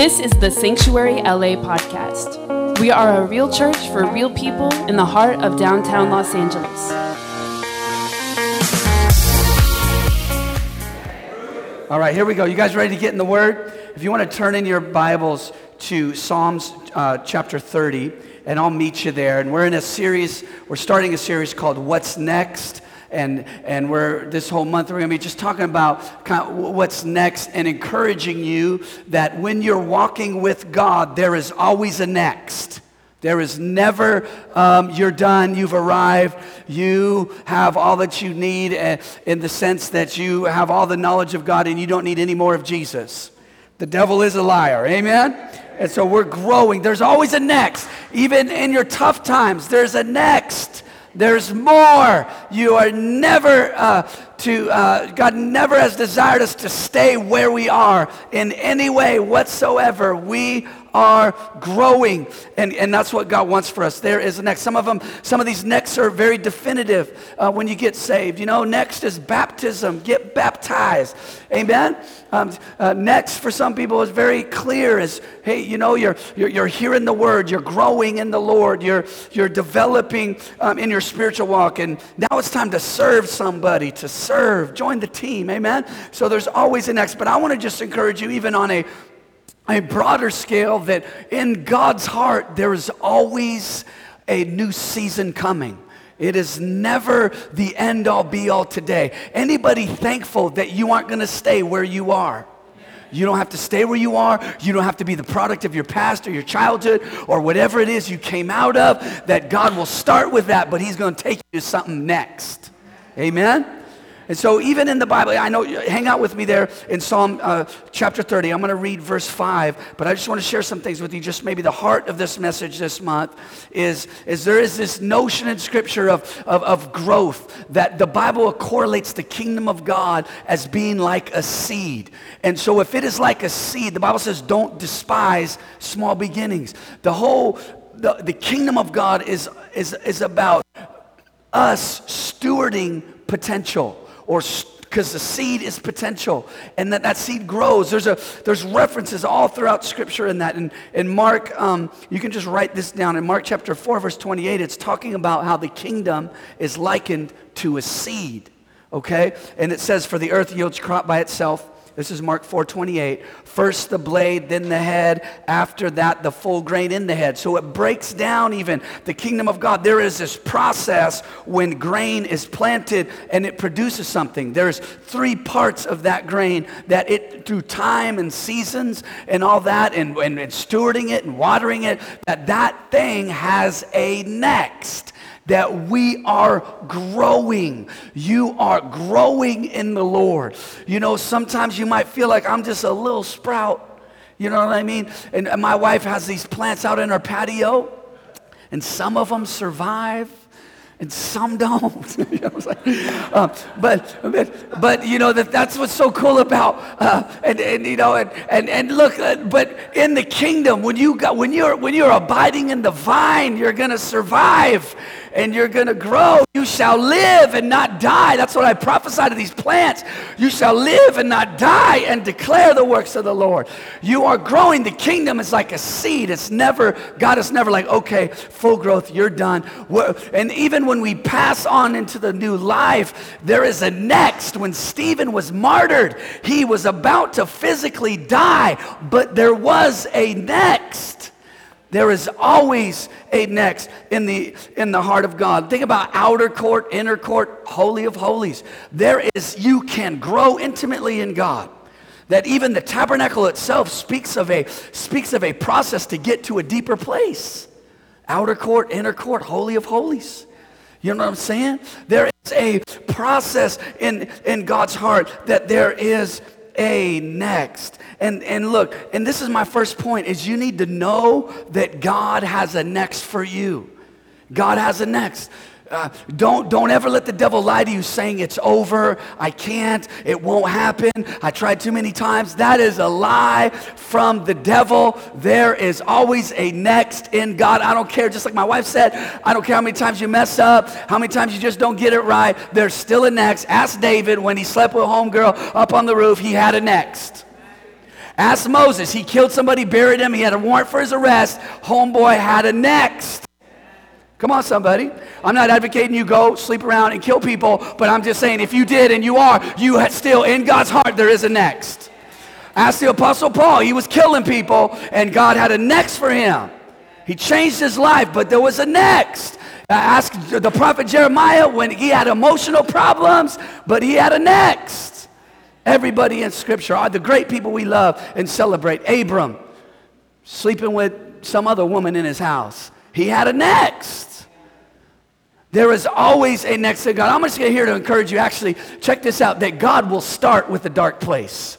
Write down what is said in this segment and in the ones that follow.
This is the Sanctuary LA podcast. We are a real church for real people in the heart of downtown Los Angeles. All right, here we go. You guys ready to get in the Word? If you want to turn in your Bibles to Psalms uh, chapter 30, and I'll meet you there. And we're in a series, we're starting a series called What's Next? And and we're this whole month we're going to be just talking about kind of what's next and encouraging you that when you're walking with God, there is always a next. There is never, um, you're done, you've arrived, you have all that you need uh, in the sense that you have all the knowledge of God and you don't need any more of Jesus. The devil is a liar, amen? And so we're growing. There's always a next. Even in your tough times, there's a next. There's more. You are never uh, to, uh, God never has desired us to stay where we are in any way whatsoever. We are growing. And, and that's what God wants for us. There is a next. Some of them, some of these next are very definitive uh, when you get saved. You know, next is baptism. Get baptized. Amen? Um, uh, next for some people is very clear is, hey, you know, you're, you're, you're hearing the word. You're growing in the Lord. You're, you're developing um, in your spiritual walk. And now it's time to serve somebody, to. Join the team. Amen? So there's always a next. But I want to just encourage you, even on a a broader scale that in God's heart, there is always a new season coming. It is never the end all be all today. Anybody thankful that you aren't going to stay where you are? You don't have to stay where you are. You don't have to be the product of your past or your childhood or whatever it is you came out of. That God will start with that, but He's going to take you to something next. Amen? And so, even in the Bible, I know, hang out with me there in Psalm uh, chapter 30. I'm going to read verse 5, but I just want to share some things with you. Just maybe the heart of this message this month is, is there is this notion in Scripture of, of, of growth that the Bible correlates the kingdom of God as being like a seed. And so, if it is like a seed, the Bible says, don't despise small beginnings. The whole, the, the kingdom of God is, is, is about us stewarding potential or because the seed is potential and that that seed grows. There's a there's references all throughout scripture in that and in mark um, you can just write this down. In mark chapter 4 verse 28 it's talking about how the kingdom is likened to a seed okay? And it says for the earth yields crop by itself this is Mark 4:28. First the blade, then the head, after that the full grain in the head. So it breaks down even the kingdom of God. There is this process when grain is planted and it produces something. There's three parts of that grain that it through time and seasons and all that and, and, and stewarding it and watering it, that that thing has a next that we are growing. You are growing in the Lord. You know, sometimes you might feel like I'm just a little sprout. You know what I mean? And my wife has these plants out in her patio, and some of them survive and some don't. you know uh, but, but, but, you know, that, that's what's so cool about, uh, and, and, you know, and, and, and look, uh, but in the kingdom, when, you got, when, you're, when you're abiding in the vine, you're going to survive and you're going to grow. You shall live and not die. That's what I prophesy to these plants. You shall live and not die and declare the works of the Lord. You are growing. The kingdom is like a seed. It's never, God is never like, okay, full growth, you're done. And even when we pass on into the new life, there is a next. When Stephen was martyred, he was about to physically die, but there was a next. There is always a next in the, in the heart of God. Think about outer court, inner court, holy of holies. There is, you can grow intimately in God. That even the tabernacle itself speaks of a, speaks of a process to get to a deeper place. Outer court, inner court, holy of holies. You know what I'm saying? There is a process in, in God's heart that there is a next. And, and look, and this is my first point, is you need to know that God has a next for you. God has a next. Uh, don't, don't ever let the devil lie to you saying it's over, I can't, it won't happen, I tried too many times. That is a lie from the devil. There is always a next in God. I don't care, just like my wife said, I don't care how many times you mess up, how many times you just don't get it right. There's still a next. Ask David when he slept with homegirl up on the roof, he had a next. Ask Moses. He killed somebody, buried him. He had a warrant for his arrest. Homeboy had a next. Come on, somebody. I'm not advocating you go sleep around and kill people, but I'm just saying if you did and you are, you had still in God's heart, there is a next. Ask the Apostle Paul. He was killing people, and God had a next for him. He changed his life, but there was a next. Ask the prophet Jeremiah when he had emotional problems, but he had a next. Everybody in Scripture are the great people we love and celebrate. Abram, sleeping with some other woman in his house, he had a next. There is always a next to God. I'm just here to encourage you. Actually, check this out that God will start with the dark place.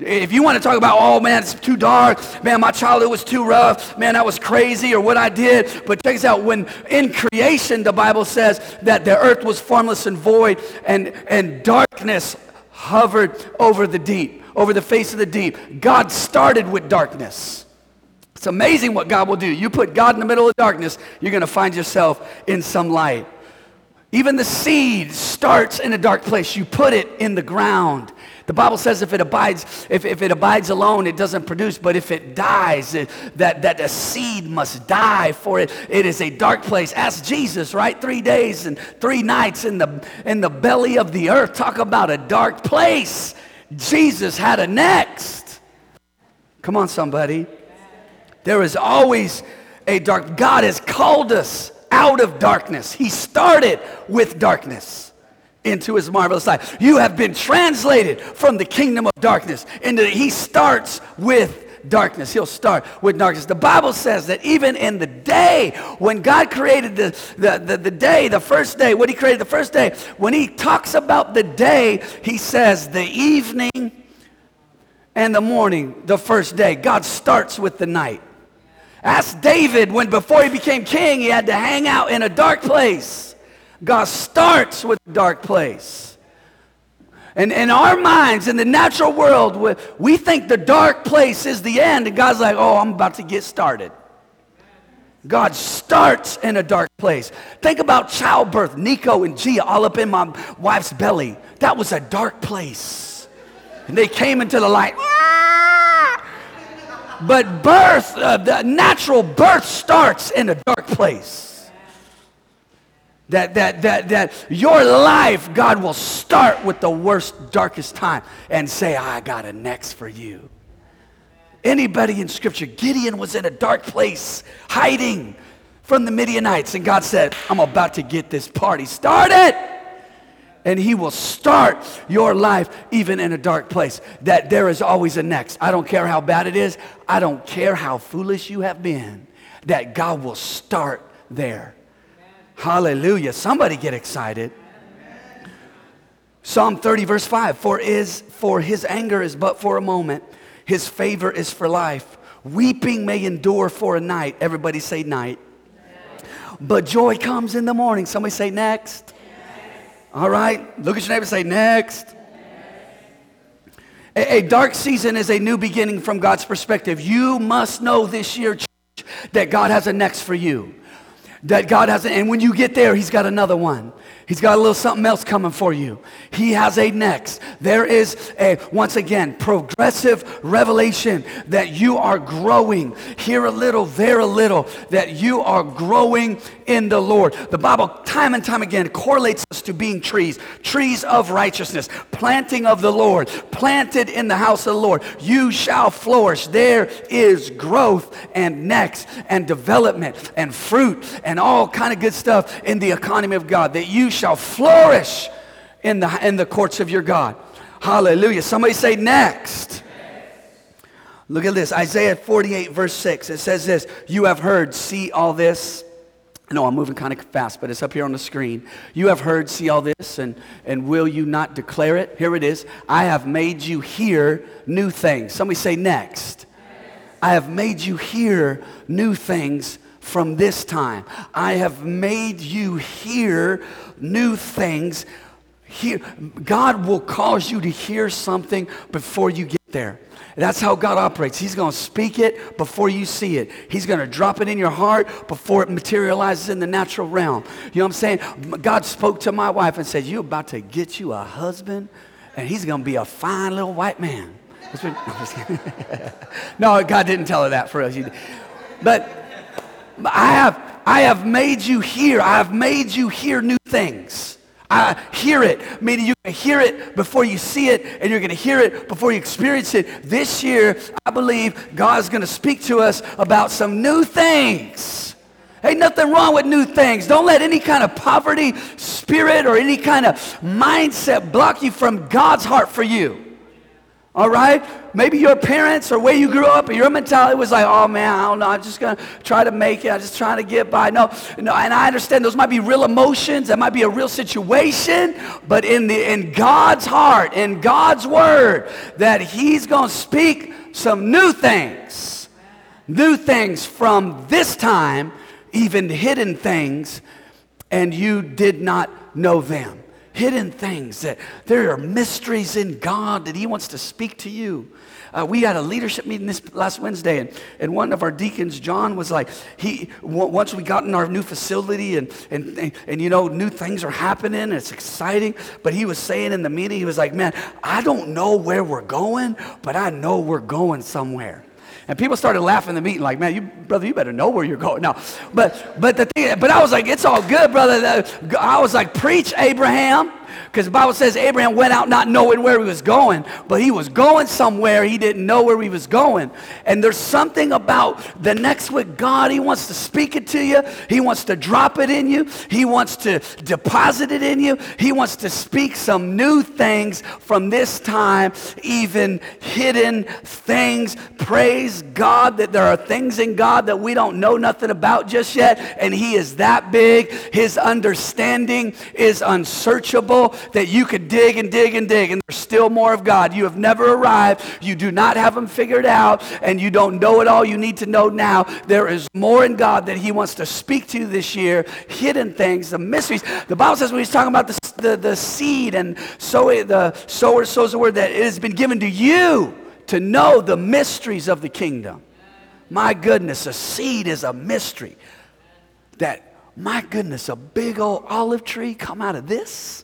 If you want to talk about, oh man, it's too dark, man, my childhood was too rough, man, that was crazy, or what I did. But check this out. When in creation, the Bible says that the earth was formless and void, and, and darkness hovered over the deep, over the face of the deep. God started with darkness. It's amazing what God will do. You put God in the middle of darkness, you're going to find yourself in some light. Even the seed starts in a dark place. You put it in the ground. The Bible says if it abides, if, if it abides alone, it doesn't produce. But if it dies, it, that, that a seed must die for it. It is a dark place. Ask Jesus, right? Three days and three nights in the, in the belly of the earth. Talk about a dark place. Jesus had a next. Come on, somebody. There is always a dark. God has called us out of darkness. He started with darkness into his marvelous light. You have been translated from the kingdom of darkness into he starts with darkness. He'll start with darkness. The Bible says that even in the day when God created the, the, the, the, day, the first day, what he created the first day, when he talks about the day, he says the evening and the morning, the first day. God starts with the night. Ask David when before he became king, he had to hang out in a dark place. God starts with a dark place. And in our minds, in the natural world, we think the dark place is the end, and God's like, oh, I'm about to get started. God starts in a dark place. Think about childbirth, Nico and Gia all up in my wife's belly. That was a dark place. And they came into the light. But birth, uh, the natural birth starts in a dark place. That, that, that, that your life, God will start with the worst, darkest time and say, I got a next for you. Anybody in Scripture, Gideon was in a dark place, hiding from the Midianites, and God said, I'm about to get this party started. And He will start your life even in a dark place. That there is always a next. I don't care how bad it is, I don't care how foolish you have been, that God will start there. Hallelujah. Somebody get excited. Psalm 30 verse 5 for is for his anger is but for a moment his favor is for life weeping may endure for a night everybody say night but joy comes in the morning somebody say next, all right look at your neighbor and say next. A, a dark season is a new beginning from God's perspective. You must know this year church, that God has a next for you that God has, and when you get there, He's got another one. He's got a little something else coming for you. He has a next. There is a, once again, progressive revelation that you are growing here a little, there a little, that you are growing in the Lord. The Bible, time and time again, correlates us to being trees, trees of righteousness, planting of the Lord, planted in the house of the Lord. You shall flourish. There is growth and next and development and fruit and all kind of good stuff in the economy of God that you shall flourish in the, in the courts of your God. Hallelujah. Somebody say next. Look at this Isaiah 48, verse 6. It says this You have heard, see all this. Know I'm moving kind of fast, but it's up here on the screen. You have heard, see all this, and, and will you not declare it? Here it is. I have made you hear new things. Somebody say next. I have made you hear new things from this time. I have made you hear new things. Hear, God will cause you to hear something before you get there. That's how God operates. He's going to speak it before you see it. He's going to drop it in your heart before it materializes in the natural realm. You know what I'm saying? God spoke to my wife and said, You're about to get you a husband, and he's going to be a fine little white man. no, God didn't tell her that for us. But I have, I have made you hear. I have made you hear new things. I hear it, meaning you can hear it before you see it, and you're going to hear it before you experience it. This year, I believe God's going to speak to us about some new things. Ain't nothing wrong with new things. Don't let any kind of poverty spirit or any kind of mindset block you from God's heart for you. All right? Maybe your parents or where you grew up, and your mentality was like, oh man, I don't know, I'm just gonna try to make it, I'm just trying to get by. No, no, and I understand those might be real emotions, that might be a real situation, but in the in God's heart, in God's word, that He's gonna speak some new things. New things from this time, even hidden things, and you did not know them hidden things, that there are mysteries in God that He wants to speak to you. Uh, we had a leadership meeting this last Wednesday, and, and one of our deacons, John, was like, he w- once we got in our new facility, and, and, and, and, you know, new things are happening, it's exciting. But he was saying in the meeting, he was like, man, I don't know where we're going, but I know we're going somewhere. And people started laughing in the meeting, like, man, you, brother, you better know where you're going. No, but, but, the thing, but I was like, it's all good, brother. I was like, preach, Abraham. Because the Bible says Abraham went out not knowing where he was going, but he was going somewhere he didn't know where he was going. And there's something about the next with God. He wants to speak it to you, He wants to drop it in you, He wants to deposit it in you, He wants to speak some new things from this time, even hidden things. Praise God that there are things in God that we don't know nothing about just yet, and He is that big. His understanding is unsearchable that you could dig and dig and dig, and there's still more of God. You have never arrived. You do not have Him figured out, and you don't know it all you need to know now. There is more in God that He wants to speak to you this year, hidden things, the mysteries. The Bible says when He's talking about the, the, the seed and sow, the sower sows the word that it has been given to you to know the mysteries of the kingdom. My goodness, a seed is a mystery. That, my goodness, a big old olive tree come out of this?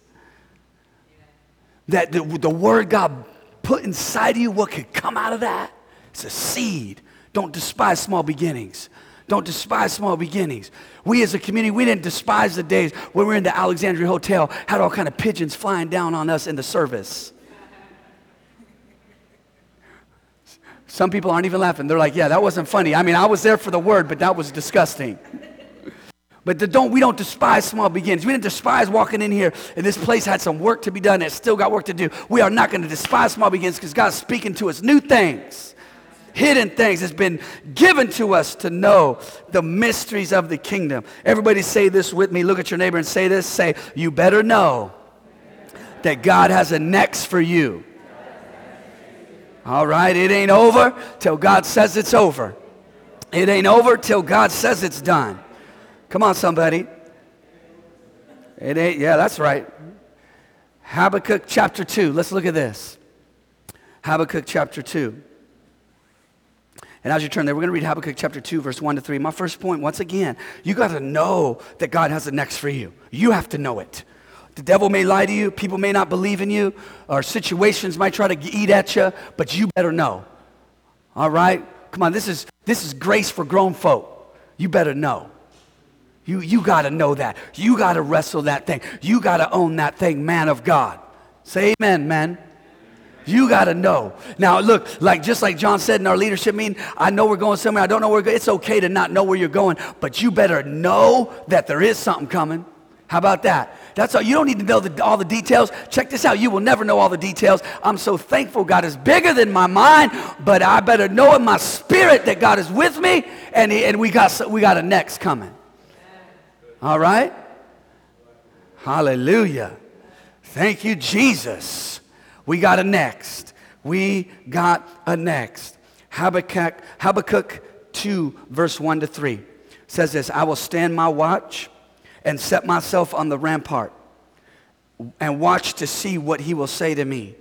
That the, the word God put inside of you, what could come out of that? It's a seed. Don't despise small beginnings. Don't despise small beginnings. We as a community, we didn't despise the days when we were in the Alexandria Hotel, had all kind of pigeons flying down on us in the service. Some people aren't even laughing. They're like, yeah, that wasn't funny. I mean, I was there for the word, but that was disgusting. But don't, we don't despise small beginnings. We didn't despise walking in here and this place had some work to be done. It still got work to do. We are not going to despise small beginnings because God's speaking to us new things, hidden things. It's been given to us to know the mysteries of the kingdom. Everybody say this with me. Look at your neighbor and say this. Say, you better know that God has a next for you. All right, it ain't over till God says it's over. It ain't over till God says it's done. Come on, somebody. It ain't, yeah, that's right. Habakkuk chapter 2. Let's look at this. Habakkuk chapter 2. And as you turn there, we're going to read Habakkuk chapter 2, verse 1 to 3. My first point, once again, you got to know that God has the next for you. You have to know it. The devil may lie to you, people may not believe in you, or situations might try to eat at you, but you better know. All right? Come on, this is, this is grace for grown folk. You better know. You, you got to know that. You got to wrestle that thing. You got to own that thing, man of God. Say amen, man. You got to know. Now, look, like just like John said in our leadership meeting, I know we're going somewhere. I don't know where It's okay to not know where you're going, but you better know that there is something coming. How about that? That's all. You don't need to know the, all the details. Check this out. You will never know all the details. I'm so thankful God is bigger than my mind, but I better know in my spirit that God is with me, and, and we got we got a next coming. All right? Hallelujah. Thank you, Jesus. We got a next. We got a next. Habakkuk, Habakkuk 2, verse 1 to 3 says this I will stand my watch and set myself on the rampart and watch to see what he will say to me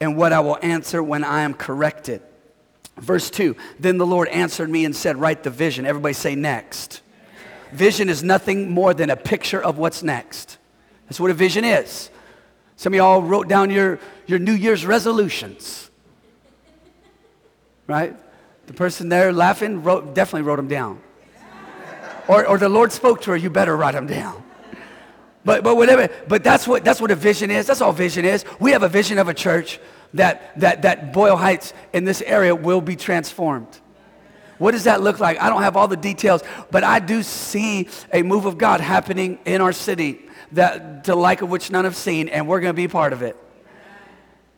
and what I will answer when I am corrected. Verse 2 Then the Lord answered me and said, Write the vision. Everybody say next. Vision is nothing more than a picture of what's next. That's what a vision is. Some of y'all wrote down your, your New Year's resolutions. right? The person there laughing wrote, definitely wrote them down. Or, or the Lord spoke to her, you better write them down. But, but whatever, but that's what, that's what a vision is. That's all vision is. We have a vision of a church that, that, that Boyle Heights in this area will be transformed. What does that look like? I don't have all the details, but I do see a move of God happening in our city that the like of which none have seen, and we're going to be part of it.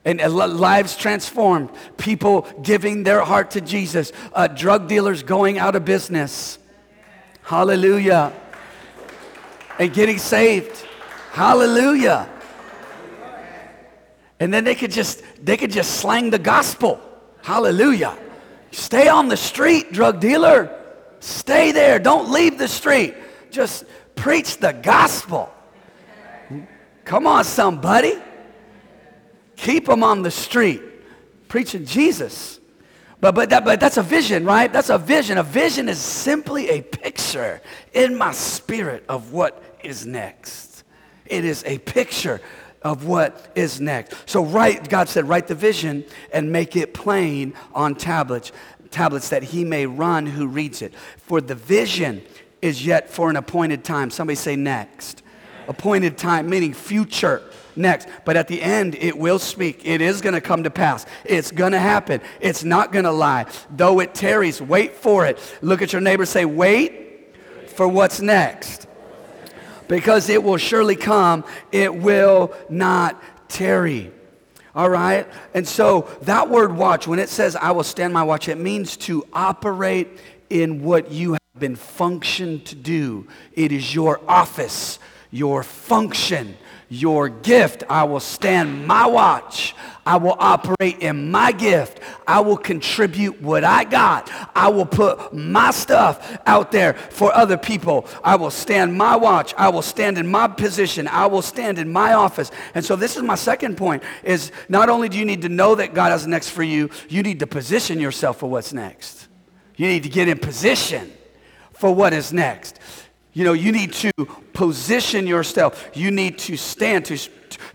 And uh, lives transformed, people giving their heart to Jesus, uh, drug dealers going out of business. Hallelujah. And getting saved. Hallelujah. And then they could just they could just slang the gospel. Hallelujah. Stay on the street, drug dealer. Stay there. Don't leave the street. Just preach the gospel. Come on, somebody. Keep them on the street preaching Jesus. But, but, that, but that's a vision, right? That's a vision. A vision is simply a picture in my spirit of what is next. It is a picture of what is next. So write, God said, write the vision and make it plain on tablets, tablets that he may run who reads it. For the vision is yet for an appointed time. Somebody say next. Appointed time, meaning future next. But at the end, it will speak. It is going to come to pass. It's going to happen. It's not going to lie. Though it tarries, wait for it. Look at your neighbor, say, wait for what's next because it will surely come. It will not tarry. All right? And so that word watch, when it says, I will stand my watch, it means to operate in what you have been functioned to do. It is your office, your function your gift. I will stand my watch. I will operate in my gift. I will contribute what I got. I will put my stuff out there for other people. I will stand my watch. I will stand in my position. I will stand in my office. And so this is my second point is not only do you need to know that God has next for you, you need to position yourself for what's next. You need to get in position for what is next. You know, you need to position yourself. You need to stand. To,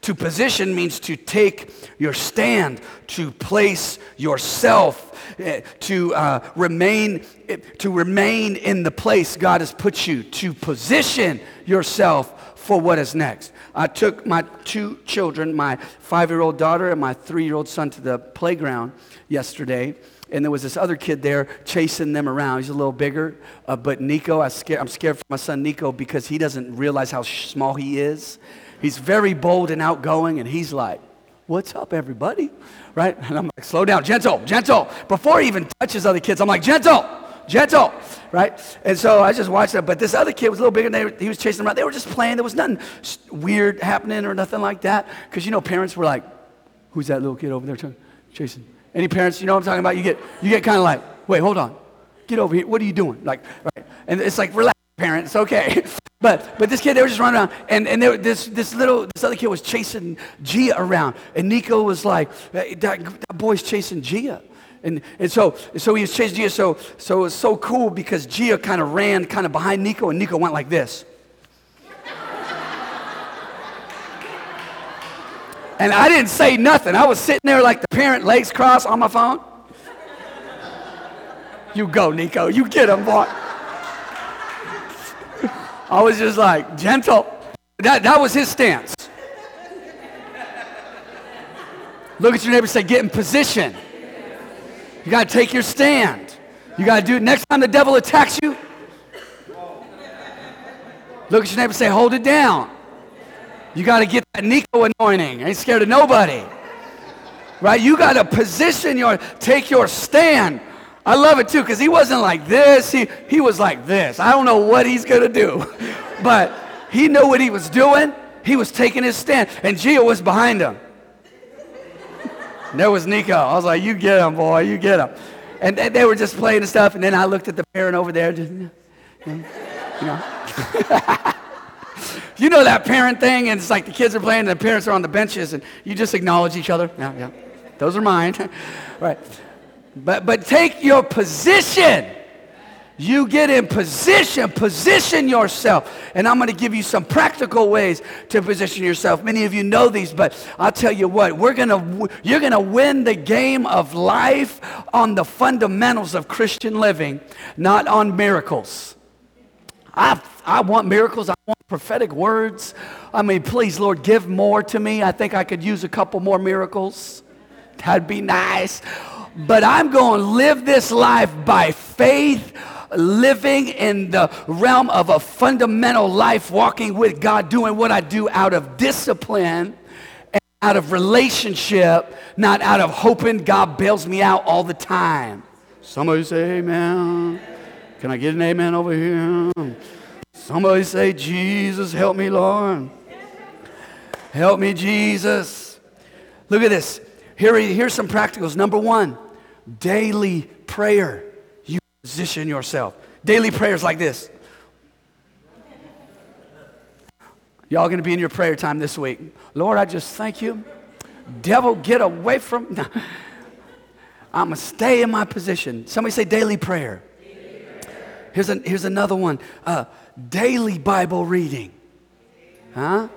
to position means to take your stand, to place yourself, uh, to uh, remain, to remain in the place God has put you, to position yourself for what is next. I took my two children, my five-year-old daughter and my three-year-old son, to the playground yesterday and there was this other kid there chasing them around. He's a little bigger, uh, but Nico, I I'm scared for my son Nico because he doesn't realize how small he is. He's very bold and outgoing, and he's like, What's up, everybody? Right? And I'm like, Slow down, gentle, gentle. Before he even touches other kids, I'm like, Gentle, gentle, right? And so I just watched that. But this other kid was a little bigger, they, he was chasing them around. They were just playing. There was nothing weird happening or nothing like that. Because, you know, parents were like, Who's that little kid over there chasing? Any parents, you know what I'm talking about? You get, you get kind of like, wait, hold on. Get over here. What are you doing? Like, right? And it's like, relax, parents, okay. But, but this kid, they were just running around, and, and they, this, this little, this other kid was chasing Gia around. And Nico was like, that, that boy's chasing Gia. And, and so, so he was chasing Gia. So, so it was so cool because Gia kind of ran kind of behind Nico, and Nico went like this. And I didn't say nothing. I was sitting there like the parent, legs crossed on my phone. You go, Nico. You get him, boy. I was just like, gentle. That, that was his stance. Look at your neighbor say, get in position. You got to take your stand. You got to do it. Next time the devil attacks you, look at your neighbor say, hold it down. You got to get that Nico anointing. ain't scared of nobody. Right? You got to position your, take your stand. I love it too because he wasn't like this. He, he was like this. I don't know what he's going to do. But he knew what he was doing. He was taking his stand. And Gia was behind him. there was Nico. I was like, you get him, boy. You get him. And they were just playing and stuff. And then I looked at the parent over there. Just, you know. You know that parent thing, and it's like the kids are playing, and the parents are on the benches, and you just acknowledge each other. Yeah, yeah. Those are mine. right. But, but take your position. You get in position, position yourself. And I'm going to give you some practical ways to position yourself. Many of you know these, but I'll tell you what, we're going to you're going to win the game of life on the fundamentals of Christian living, not on miracles. I, I want miracles. I want prophetic words. I mean, please, Lord, give more to me. I think I could use a couple more miracles. That'd be nice. But I'm going to live this life by faith living in the realm of a fundamental life, walking with God, doing what I do out of discipline and out of relationship, not out of hoping God bails me out all the time. Somebody say amen. Can I get an amen over here? Somebody say, Jesus, help me, Lord. Help me, Jesus. Look at this. Here, here's some practicals. Number one, daily prayer. You position yourself. Daily prayers like this. Y'all gonna be in your prayer time this week. Lord, I just thank you. Devil, get away from. me. I'm gonna stay in my position. Somebody say daily prayer. Daily prayer. Here's, a, here's another one. Uh, daily Bible reading. Huh?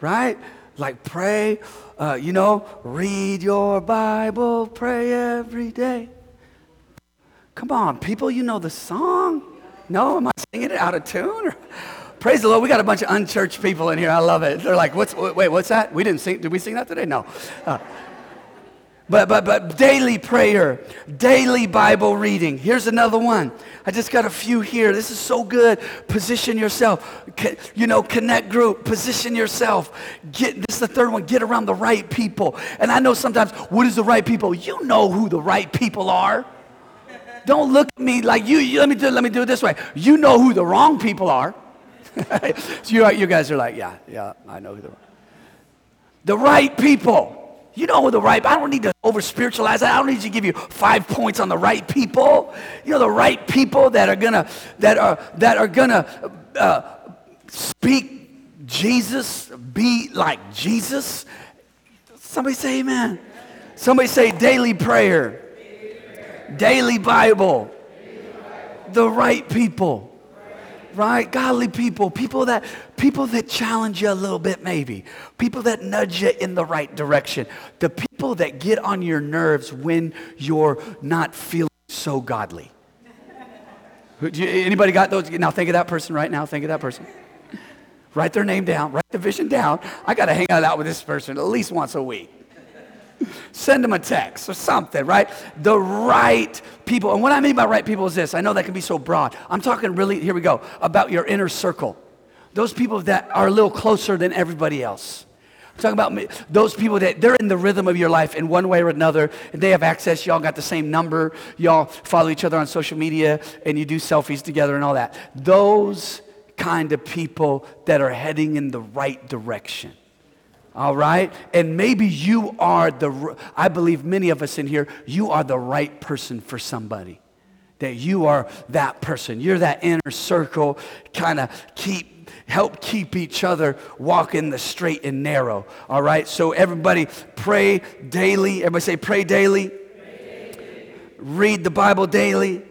Right? Like pray, uh, you know, read your Bible, pray every day. Come on, people, you know the song. No, am I singing it out of tune? Praise the Lord. We got a bunch of unchurched people in here. I love it. They're like, what's, wait, what's that? We didn't sing. Did we sing that today? No. Uh, but, but, but daily prayer, daily Bible reading. Here's another one. I just got a few here. This is so good. Position yourself. You know, connect group. Position yourself. Get this is the third one. Get around the right people. And I know sometimes, what is the right people? You know who the right people are. Don't look at me like you, you let me do let me do it this way. You know who the wrong people are. so you, you guys are like, yeah, yeah, I know who the the right people. You know the right. I don't need to over spiritualize that. I don't need to give you five points on the right people. You know the right people that are gonna that are that are gonna uh, speak Jesus, be like Jesus. Somebody say Amen. Somebody say daily prayer. Daily Bible. The right people. Right? Godly people. People that people that challenge you a little bit maybe. People that nudge you in the right direction. The people that get on your nerves when you're not feeling so godly. Anybody got those? Now think of that person right now. Think of that person. Write their name down. Write the vision down. I got to hang out with this person at least once a week. Send them a text or something, right? The right people. And what I mean by right people is this. I know that can be so broad. I'm talking really, here we go, about your inner circle. Those people that are a little closer than everybody else. I'm talking about me, those people that they're in the rhythm of your life in one way or another, and they have access. Y'all got the same number. Y'all follow each other on social media, and you do selfies together and all that. Those kind of people that are heading in the right direction. All right? And maybe you are the, I believe many of us in here, you are the right person for somebody. That you are that person. You're that inner circle, kind of keep, help keep each other walking the straight and narrow. All right? So everybody pray daily. Everybody say, pray daily. Pray daily. Read the daily. The Bible daily.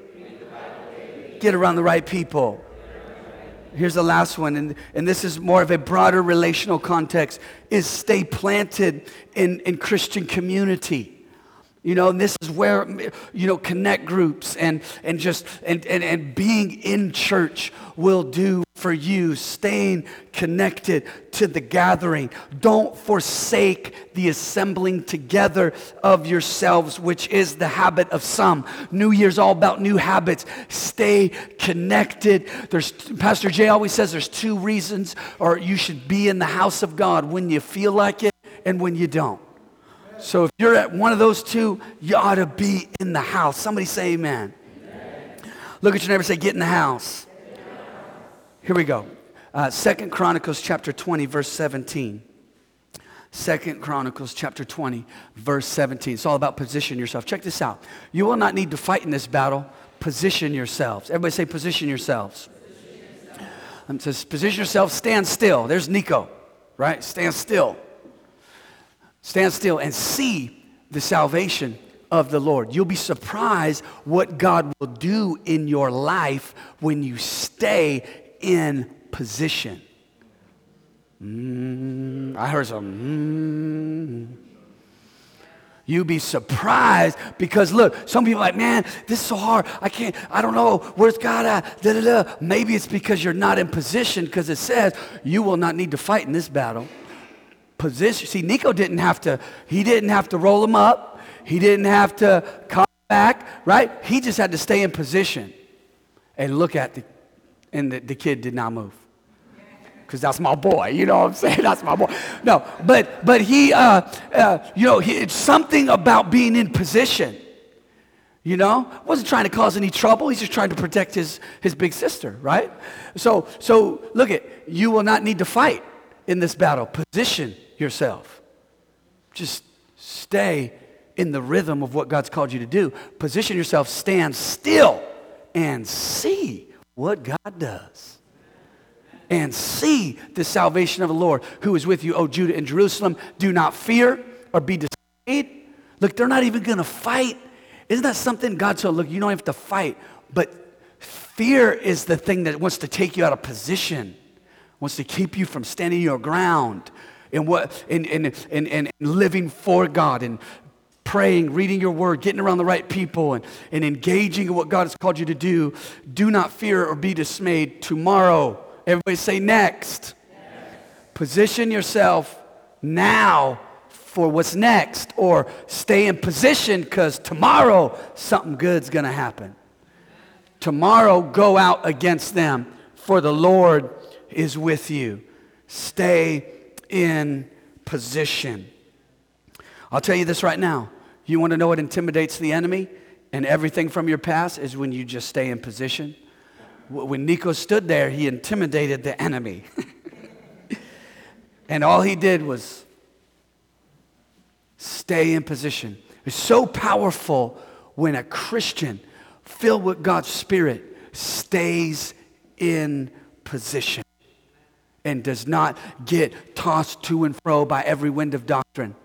Get around the right people. Here's the last one, and, and this is more of a broader relational context, is stay planted in, in Christian community. You know, and this is where, you know, connect groups and, and just, and, and, and being in church will do for you, staying connected to the gathering. Don't forsake the assembling together of yourselves, which is the habit of some. New Year's all about new habits. Stay connected. There's Pastor Jay always says there's two reasons or you should be in the house of God when you feel like it and when you don't. So if you're at one of those two, you ought to be in the house. Somebody say amen. amen. Look at your neighbor say, get in the house. Here we go. Uh, Second Chronicles chapter 20, verse 17. Second Chronicles chapter 20, verse 17. It's all about position yourself. Check this out. You will not need to fight in this battle. Position yourselves. Everybody say, position yourselves. Position yourself. Says, position yourself, stand still. There's Nico, right? Stand still. Stand still and see the salvation of the Lord. You'll be surprised what God will do in your life when you stay in position. Mm, I heard some. Mm. You'd be surprised because look, some people like, man, this is so hard. I can't, I don't know, where's God at? Da, da, da. Maybe it's because you're not in position because it says you will not need to fight in this battle. Position. See, Nico didn't have to, he didn't have to roll him up. He didn't have to come back, right? He just had to stay in position and look at the, and the, the kid did not move because that's my boy. You know what I'm saying? That's my boy. No, but but he, uh, uh, you know, he, it's something about being in position. You know, wasn't trying to cause any trouble. He's just trying to protect his his big sister, right? So so look at you will not need to fight in this battle. Position yourself. Just stay in the rhythm of what God's called you to do. Position yourself. Stand still and see what God does and see the salvation of the Lord who is with you, O Judah and Jerusalem. Do not fear or be dismayed. Look, they're not even going to fight. Isn't that something God said? Look, you don't have to fight, but fear is the thing that wants to take you out of position, wants to keep you from standing your ground and what and, and, and, and living for God and praying, reading your word, getting around the right people, and, and engaging in what God has called you to do. Do not fear or be dismayed. Tomorrow, Everybody say next. next. Position yourself now for what's next, or stay in position because tomorrow something good's going to happen. Tomorrow, go out against them, for the Lord is with you. Stay in position. I'll tell you this right now. You want to know what intimidates the enemy and everything from your past is when you just stay in position when Nico stood there, he intimidated the enemy. and all he did was stay in position. It's so powerful when a Christian filled with God's Spirit stays in position and does not get tossed to and fro by every wind of doctrine.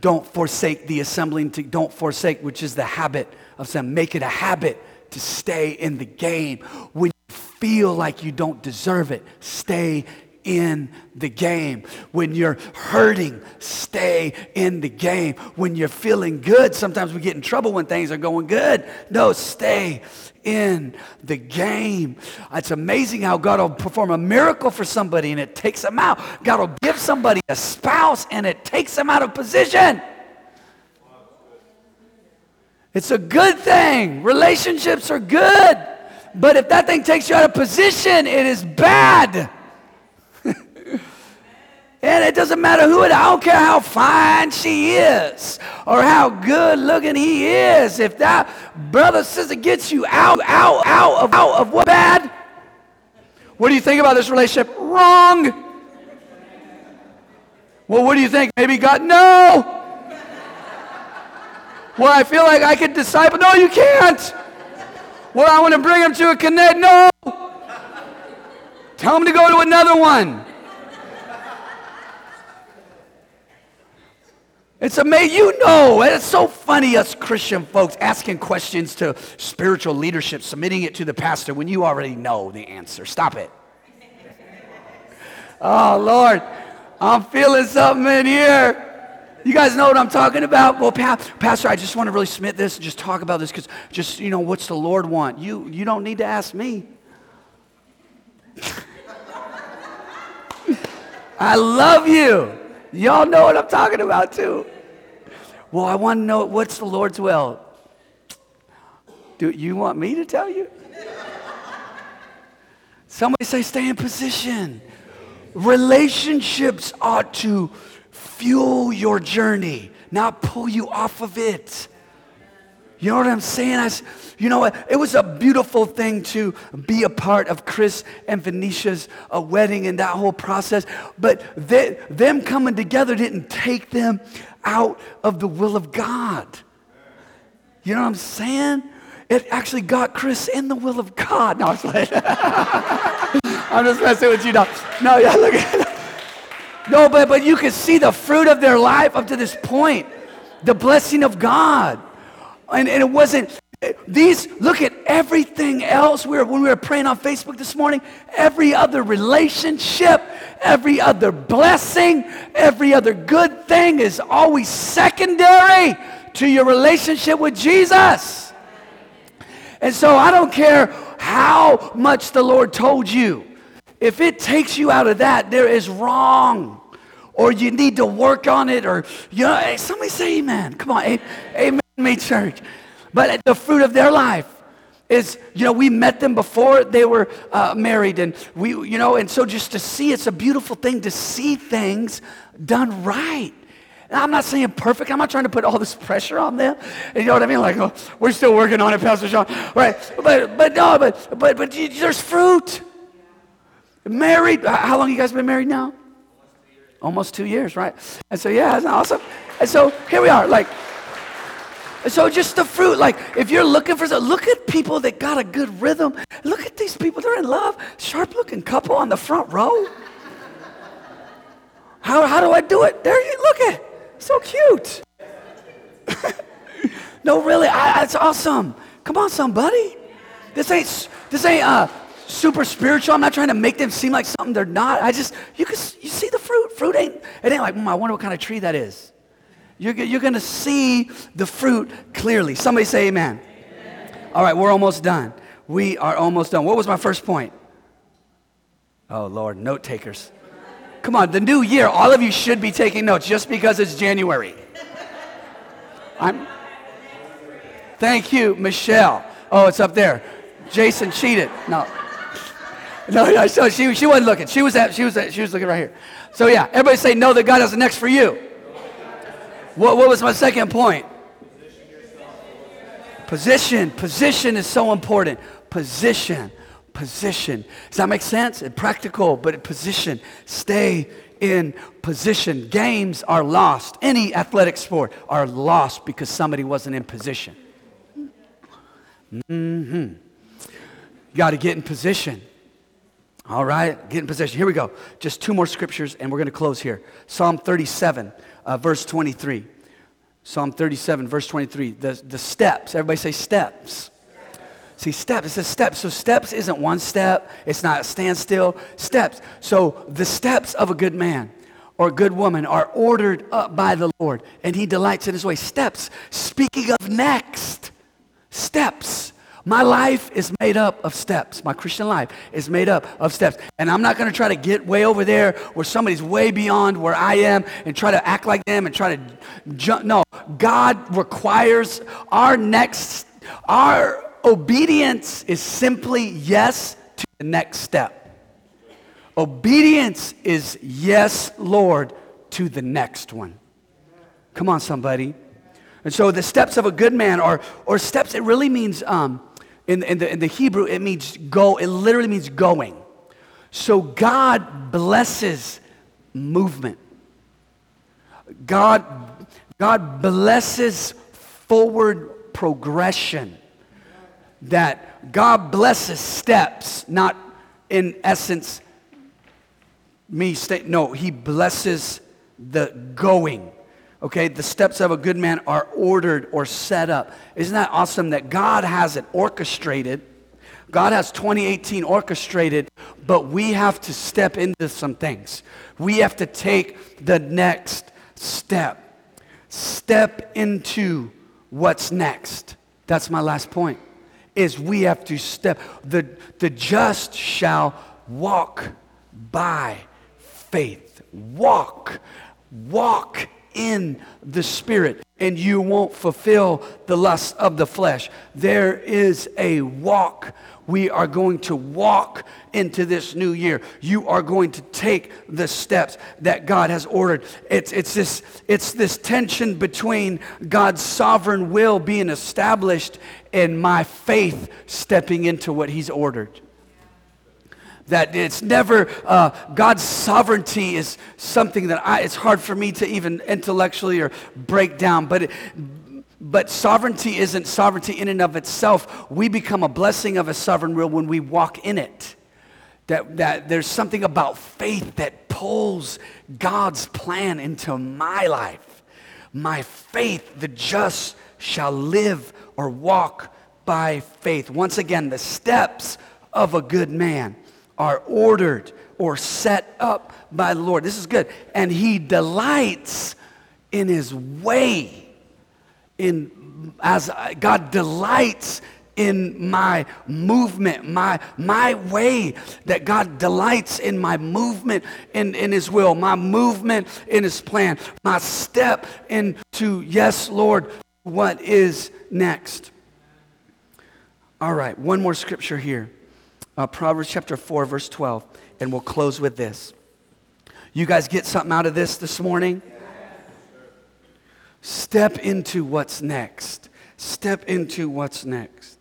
Don't forsake the assembling, to, don't forsake, which is the habit of some. Make it a habit to stay in the game. When you feel like you don't deserve it, stay in the game. When you're hurting, stay in the game. When you're feeling good, sometimes we get in trouble when things are going good. No, stay in the game. It's amazing how God will perform a miracle for somebody and it takes them out. God will give somebody a spouse and it takes them out of position. It's a good thing. Relationships are good. But if that thing takes you out of position, it is bad. And it doesn't matter who it is. I don't care how fine she is or how good looking he is. If that brother, sister gets you out, out, out of, out of what bad? What do you think about this relationship? Wrong. Well, what do you think? Maybe God, no Well, I feel like I could disciple. No, you can't. Well, I want to bring him to a connect. No. Tell him to go to another one. It's amazing. You know, and it's so funny, us Christian folks asking questions to spiritual leadership, submitting it to the pastor when you already know the answer. Stop it. Oh, Lord, I'm feeling something in here. You guys know what I'm talking about? Well, pa- Pastor, I just want to really submit this and just talk about this because just, you know, what's the Lord want? You, you don't need to ask me. I love you. Y'all know what I'm talking about too. Well, I want to know what's the Lord's will. Do you want me to tell you? Somebody say, stay in position. Relationships ought to fuel your journey, not pull you off of it. You know what I'm saying? I, you know what? It was a beautiful thing to be a part of Chris and Venetia's uh, wedding and that whole process. But they, them coming together didn't take them out of the will of God. You know what I'm saying? It actually got Chris in the will of God. No, I'm just, I'm just messing with you now. No, yeah, look at that. no, but, but you can see the fruit of their life up to this point. The blessing of God. And, and it wasn't, these, look at everything else. We were, when we were praying on Facebook this morning, every other relationship, every other blessing, every other good thing is always secondary to your relationship with Jesus. And so I don't care how much the Lord told you. If it takes you out of that, there is wrong. Or you need to work on it, or you know, somebody say amen. Come on, amen, me, church. But the fruit of their life is, you know, we met them before they were uh, married, and we, you know, and so just to see, it's a beautiful thing to see things done right. I'm not saying perfect. I'm not trying to put all this pressure on them. You know what I mean? Like, oh, we're still working on it, Pastor Sean. Right? But, but no, but, but, but there's fruit. Married. How long you guys been married now? Almost two years, right? And so, yeah, it's awesome. And so here we are. Like, so just the fruit, like if you're looking for some, look at people that got a good rhythm. Look at these people, they're in love. Sharp looking couple on the front row. How, how do I do it? There you look at so cute. no, really, I, it's awesome. Come on, somebody. This ain't this ain't uh, super spiritual. I'm not trying to make them seem like something they're not. I just you can you see the fruit. Fruit ain't it ain't like mm, I wonder what kind of tree that is. You're, you're going to see the fruit clearly. Somebody say amen. amen. All right, we're almost done. We are almost done. What was my first point? Oh, Lord, note takers. Come on, the new year, all of you should be taking notes just because it's January. I'm. Thank you, Michelle. Oh, it's up there. Jason cheated. No. No, no so she, she wasn't looking. She was at, she was at, she was looking right here. So yeah, everybody say no that God has the next for you. What, what was my second point? Position. Position is so important. Position. Position. Does that make sense? And practical, but position. Stay in position. Games are lost. Any athletic sport are lost because somebody wasn't in position. Mm-hmm. You got to get in position. All right, get in position. Here we go. Just two more scriptures, and we're going to close here. Psalm 37 uh, verse 23. Psalm 37, verse 23. The, the steps. Everybody say steps. See, steps. It says steps. So steps isn't one step. It's not standstill. Steps. So the steps of a good man or a good woman are ordered up by the Lord, and he delights in his way. Steps. Speaking of next, steps. My life is made up of steps. My Christian life is made up of steps. And I'm not going to try to get way over there where somebody's way beyond where I am and try to act like them and try to jump. No, God requires our next, our obedience is simply yes to the next step. Obedience is yes, Lord, to the next one. Come on, somebody. And so the steps of a good man are, or steps, it really means um, in, in, the, in the Hebrew, it means go. It literally means going. So God blesses movement. God, God blesses forward progression. That God blesses steps, not in essence me state. No, He blesses the going. Okay, the steps of a good man are ordered or set up. Isn't that awesome that God has it orchestrated? God has 2018 orchestrated, but we have to step into some things. We have to take the next step. Step into what's next. That's my last point. Is we have to step. The, the just shall walk by faith. Walk. Walk in the Spirit, and you won't fulfill the lust of the flesh. There is a walk. We are going to walk into this new year. You are going to take the steps that God has ordered. It's, it's, this, it's this tension between God's sovereign will being established and my faith stepping into what He's ordered that it's never uh, god's sovereignty is something that I, it's hard for me to even intellectually or break down but it, but sovereignty isn't sovereignty in and of itself. We become a blessing of a sovereign will when we walk in it. That, that there's something about faith that pulls god's plan into my life. My faith the just shall live or walk by faith. Once again, the steps of a good man are ordered or set up by the Lord. This is good. And he delights in his way. In as God delights in my movement, my, my way, that God delights in my movement in, in His will, my movement in His plan, my step into, yes, Lord, what is next? All right, one more scripture here. Uh, Proverbs chapter 4, verse 12, and we'll close with this. You guys get something out of this this morning? Step into what's next. Step into what's next.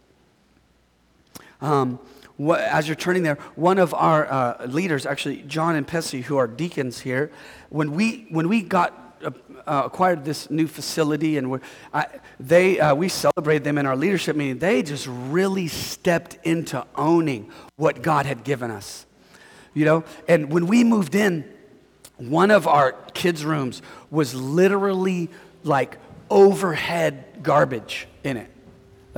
Um, what, as you're turning there, one of our uh, leaders, actually John and Pessy, who are deacons here, when we when we got uh, acquired this new facility and I, they uh, we celebrated them in our leadership meeting. They just really stepped into owning what God had given us, you know. And when we moved in, one of our kids' rooms was literally like overhead garbage in it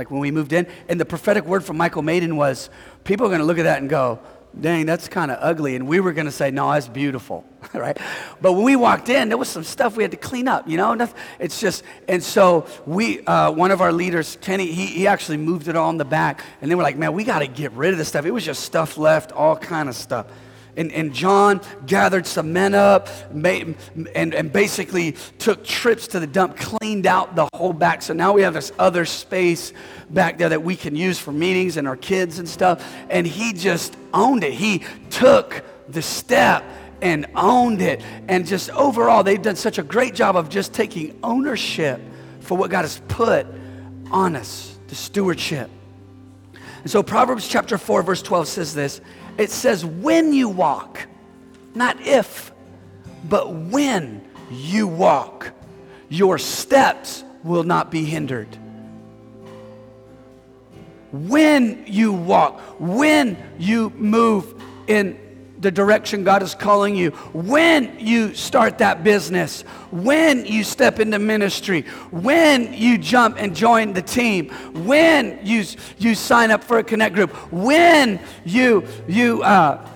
like when we moved in. And the prophetic word from Michael Maiden was people are going to look at that and go, dang, that's kind of ugly. And we were going to say, no, that's beautiful, right? But when we walked in, there was some stuff we had to clean up, you know? It's just, and so we, uh, one of our leaders, Kenny, he, he actually moved it all in the back. And they were like, man, we got to get rid of this stuff. It was just stuff left, all kind of stuff. And, and John gathered some men up made, and, and basically took trips to the dump, cleaned out the whole back. So now we have this other space back there that we can use for meetings and our kids and stuff. And he just owned it. He took the step and owned it. And just overall, they've done such a great job of just taking ownership for what God has put on us, the stewardship. And so Proverbs chapter 4, verse 12 says this it says, when you walk, not if, but when you walk, your steps will not be hindered. When you walk, when you move in the direction God is calling you, when you start that business, when you step into ministry, when you jump and join the team, when you, you sign up for a connect group, when you, you uh,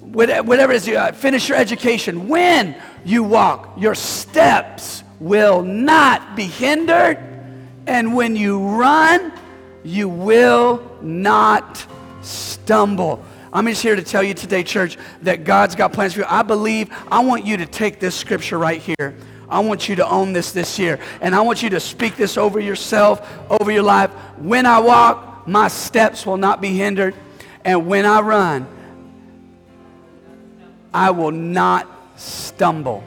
whatever it is, you uh, finish your education, when you walk, your steps will not be hindered. And when you run, you will not stumble. I'm just here to tell you today, church, that God's got plans for you. I believe, I want you to take this scripture right here. I want you to own this this year. And I want you to speak this over yourself, over your life. When I walk, my steps will not be hindered. And when I run, I will not stumble.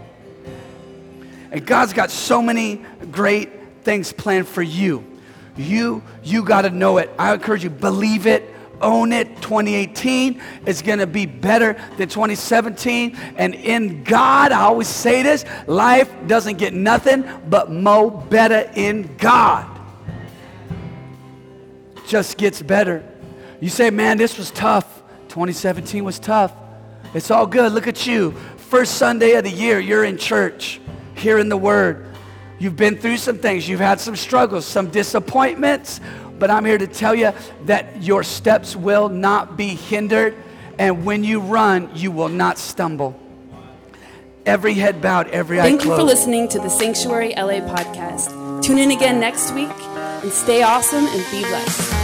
And God's got so many great things planned for you. You, you got to know it. I encourage you, believe it, own it. 2018 is going to be better than 2017. And in God, I always say this life doesn't get nothing but mo better in God. Just gets better. You say, man, this was tough. 2017 was tough. It's all good. Look at you. First Sunday of the year, you're in church, hearing the word. You've been through some things. You've had some struggles, some disappointments, but I'm here to tell you that your steps will not be hindered. And when you run, you will not stumble. Every head bowed, every eye Thank you for listening to the Sanctuary LA podcast. Tune in again next week and stay awesome and be blessed.